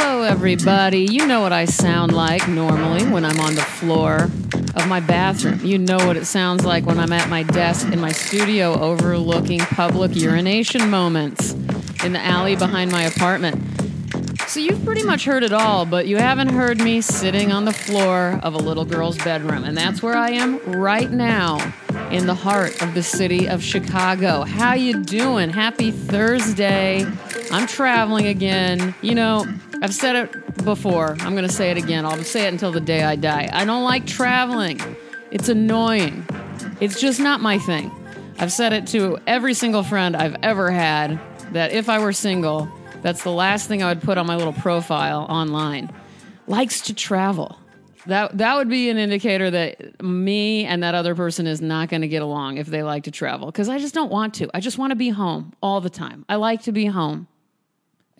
Hello, everybody. You know what I sound like normally when I'm on the floor of my bathroom. You know what it sounds like when I'm at my desk in my studio overlooking public urination moments in the alley behind my apartment. So you've pretty much heard it all, but you haven't heard me sitting on the floor of a little girl's bedroom. And that's where I am right now in the heart of the city of Chicago. How you doing? Happy Thursday. I'm traveling again. You know, I've said it before. I'm going to say it again. I'll say it until the day I die. I don't like traveling. It's annoying. It's just not my thing. I've said it to every single friend I've ever had that if I were single, that's the last thing I would put on my little profile online. Likes to travel. That that would be an indicator that me and that other person is not going to get along if they like to travel because I just don't want to. I just want to be home all the time. I like to be home.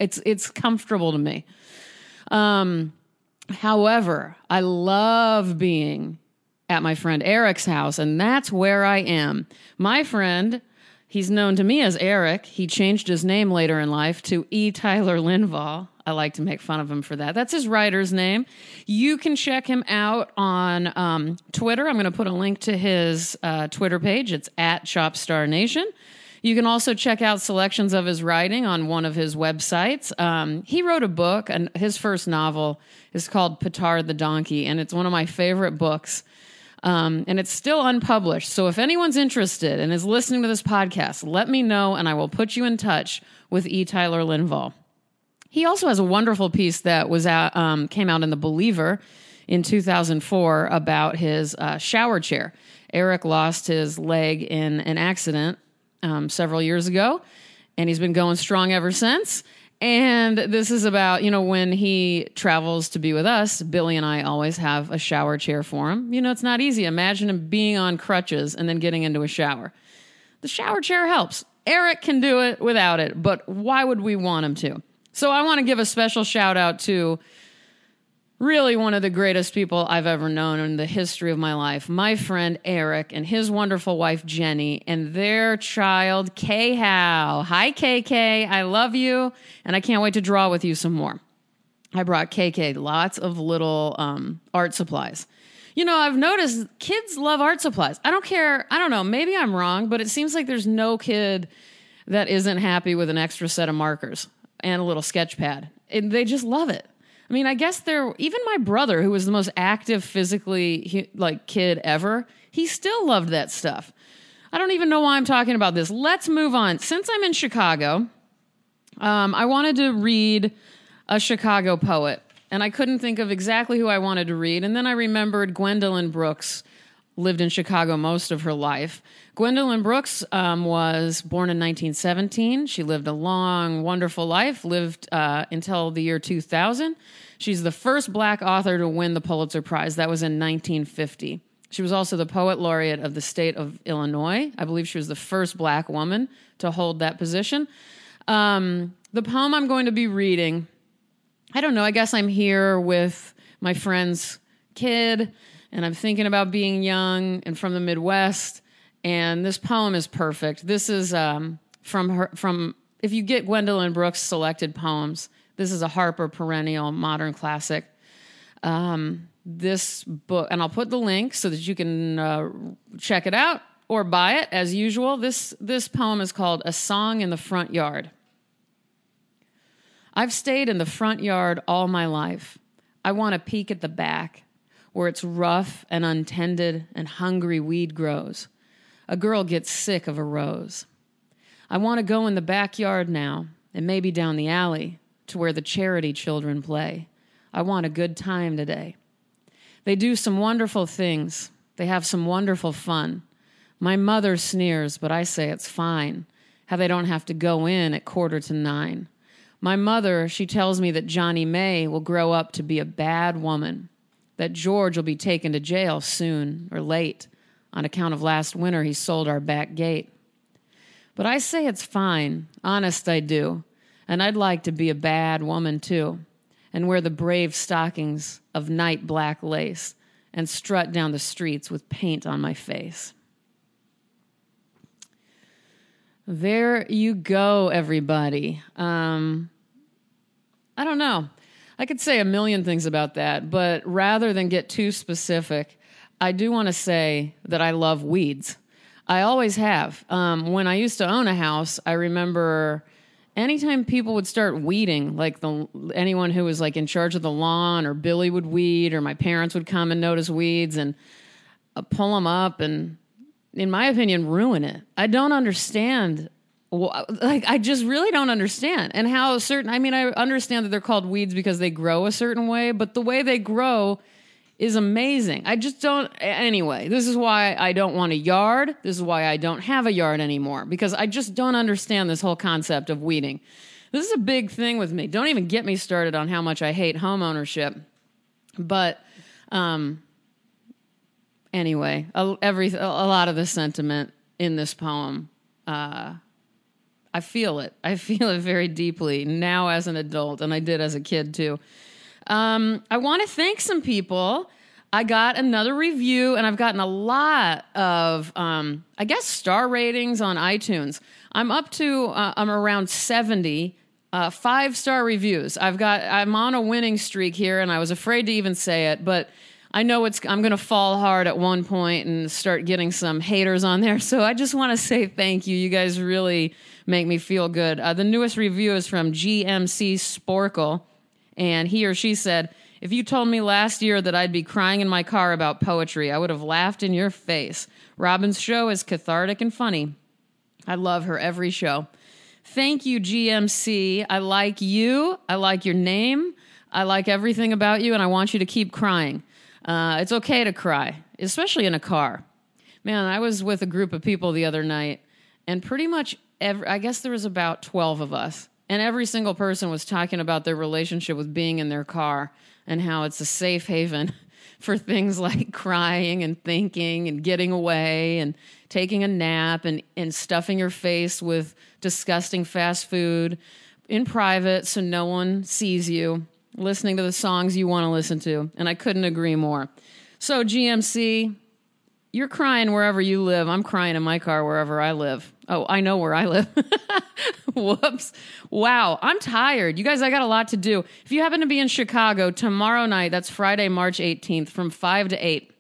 It's it's comfortable to me. Um, however, I love being at my friend Eric's house, and that's where I am. My friend, he's known to me as Eric. He changed his name later in life to E. Tyler Lindvall. I like to make fun of him for that. That's his writer's name. You can check him out on um, Twitter. I'm going to put a link to his uh, Twitter page. It's at Chopstar Nation. You can also check out selections of his writing on one of his websites. Um, he wrote a book, and his first novel is called Petard the Donkey, and it's one of my favorite books. Um, and it's still unpublished. So if anyone's interested and is listening to this podcast, let me know, and I will put you in touch with E. Tyler Lindvall. He also has a wonderful piece that was um, came out in the Believer in 2004 about his uh, shower chair. Eric lost his leg in an accident um, several years ago, and he's been going strong ever since. And this is about, you know, when he travels to be with us, Billy and I always have a shower chair for him. You know, it's not easy. Imagine him being on crutches and then getting into a shower. The shower chair helps. Eric can do it without it, but why would we want him to? So I want to give a special shout out to really one of the greatest people I've ever known in the history of my life, my friend Eric and his wonderful wife Jenny and their child Kay Howe. Hi KK, I love you and I can't wait to draw with you some more. I brought KK lots of little um, art supplies. You know, I've noticed kids love art supplies. I don't care. I don't know. Maybe I'm wrong, but it seems like there's no kid that isn't happy with an extra set of markers and a little sketch pad. And they just love it. I mean, I guess they're even my brother, who was the most active physically like kid ever, he still loved that stuff. I don't even know why I'm talking about this. Let's move on. Since I'm in Chicago, um, I wanted to read a Chicago poet, and I couldn't think of exactly who I wanted to read. And then I remembered Gwendolyn Brooks lived in Chicago most of her life. Gwendolyn Brooks um, was born in 1917. She lived a long, wonderful life, lived uh, until the year 2000. She's the first black author to win the Pulitzer Prize. That was in 1950. She was also the poet laureate of the state of Illinois. I believe she was the first black woman to hold that position. Um, the poem I'm going to be reading, I don't know, I guess I'm here with my friend's kid, and I'm thinking about being young and from the Midwest and this poem is perfect. This is um, from her from if you get Gwendolyn Brooks selected poems. This is a Harper Perennial Modern Classic. Um, this book, and I'll put the link so that you can uh, check it out or buy it as usual. This this poem is called "A Song in the Front Yard." I've stayed in the front yard all my life. I want to peek at the back, where it's rough and untended and hungry weed grows a girl gets sick of a rose. I want to go in the backyard now, and maybe down the alley to where the charity children play. I want a good time today. They do some wonderful things, they have some wonderful fun. My mother sneers, but I say it's fine, how they don't have to go in at quarter to nine. My mother, she tells me that Johnnie Mae will grow up to be a bad woman, that George will be taken to jail soon or late on account of last winter, he sold our back gate. But I say it's fine. Honest, I do. And I'd like to be a bad woman, too, and wear the brave stockings of night black lace and strut down the streets with paint on my face. There you go, everybody. Um, I don't know. I could say a million things about that, but rather than get too specific, I do want to say that I love weeds. I always have. Um, when I used to own a house, I remember anytime people would start weeding, like the anyone who was like in charge of the lawn, or Billy would weed, or my parents would come and notice weeds and uh, pull them up, and in my opinion, ruin it. I don't understand like I just really don't understand and how certain I mean I understand that they're called weeds because they grow a certain way but the way they grow is amazing. I just don't anyway. This is why I don't want a yard. This is why I don't have a yard anymore because I just don't understand this whole concept of weeding. This is a big thing with me. Don't even get me started on how much I hate home ownership. But um anyway, a, every a lot of the sentiment in this poem uh I feel it. I feel it very deeply now as an adult, and I did as a kid too. Um, I want to thank some people. I got another review, and I've gotten a lot of, um, I guess, star ratings on iTunes. I'm up to, uh, I'm around 70 uh, five star reviews. I've got, I'm on a winning streak here, and I was afraid to even say it, but I know it's I'm going to fall hard at one point and start getting some haters on there. So I just want to say thank you. You guys really make me feel good. Uh, the newest review is from GMC Sporkle, and he or she said, "If you told me last year that I'd be crying in my car about poetry, I would have laughed in your face. Robin's show is cathartic and funny. I love her every show." Thank you, GMC. I like you. I like your name. I like everything about you, and I want you to keep crying. Uh, it's okay to cry, especially in a car. Man, I was with a group of people the other night, and pretty much every, I guess there was about 12 of us, and every single person was talking about their relationship with being in their car and how it's a safe haven for things like crying and thinking and getting away and taking a nap and, and stuffing your face with disgusting fast food in private so no one sees you listening to the songs you want to listen to. And I couldn't agree more. So, GMC, you're crying wherever you live. I'm crying in my car wherever I live. Oh, I know where I live. Whoops. Wow. I'm tired. You guys, I got a lot to do. If you happen to be in Chicago tomorrow night, that's Friday, March 18th, from 5 to 8.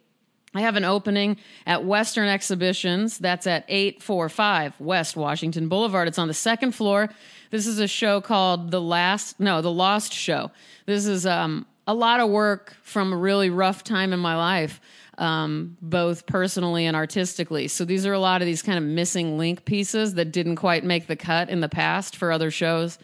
I have an opening at Western Exhibitions. That's at 845 West Washington Boulevard. It's on the second floor. This is a show called The Last, no, The Lost Show. This is um, a lot of work from a really rough time in my life, um, both personally and artistically. So these are a lot of these kind of missing link pieces that didn't quite make the cut in the past for other shows.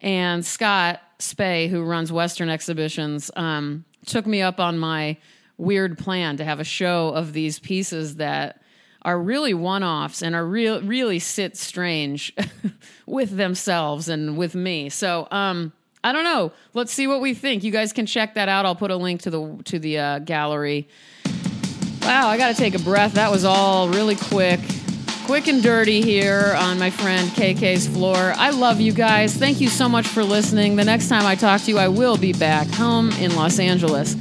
And Scott Speh, who runs Western Exhibitions, um, took me up on my weird plan to have a show of these pieces that are really one-offs and are real really sit strange with themselves and with me. So um I don't know. Let's see what we think. You guys can check that out. I'll put a link to the to the uh, gallery. Wow, I got to take a breath. That was all really quick. Quick and dirty here on my friend KK's floor. I love you guys. Thank you so much for listening. The next time I talk to you, I will be back home in Los Angeles.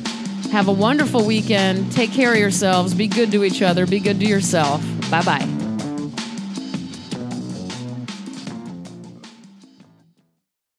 Have a wonderful weekend. Take care of yourselves. Be good to each other. Be good to yourself. Bye bye.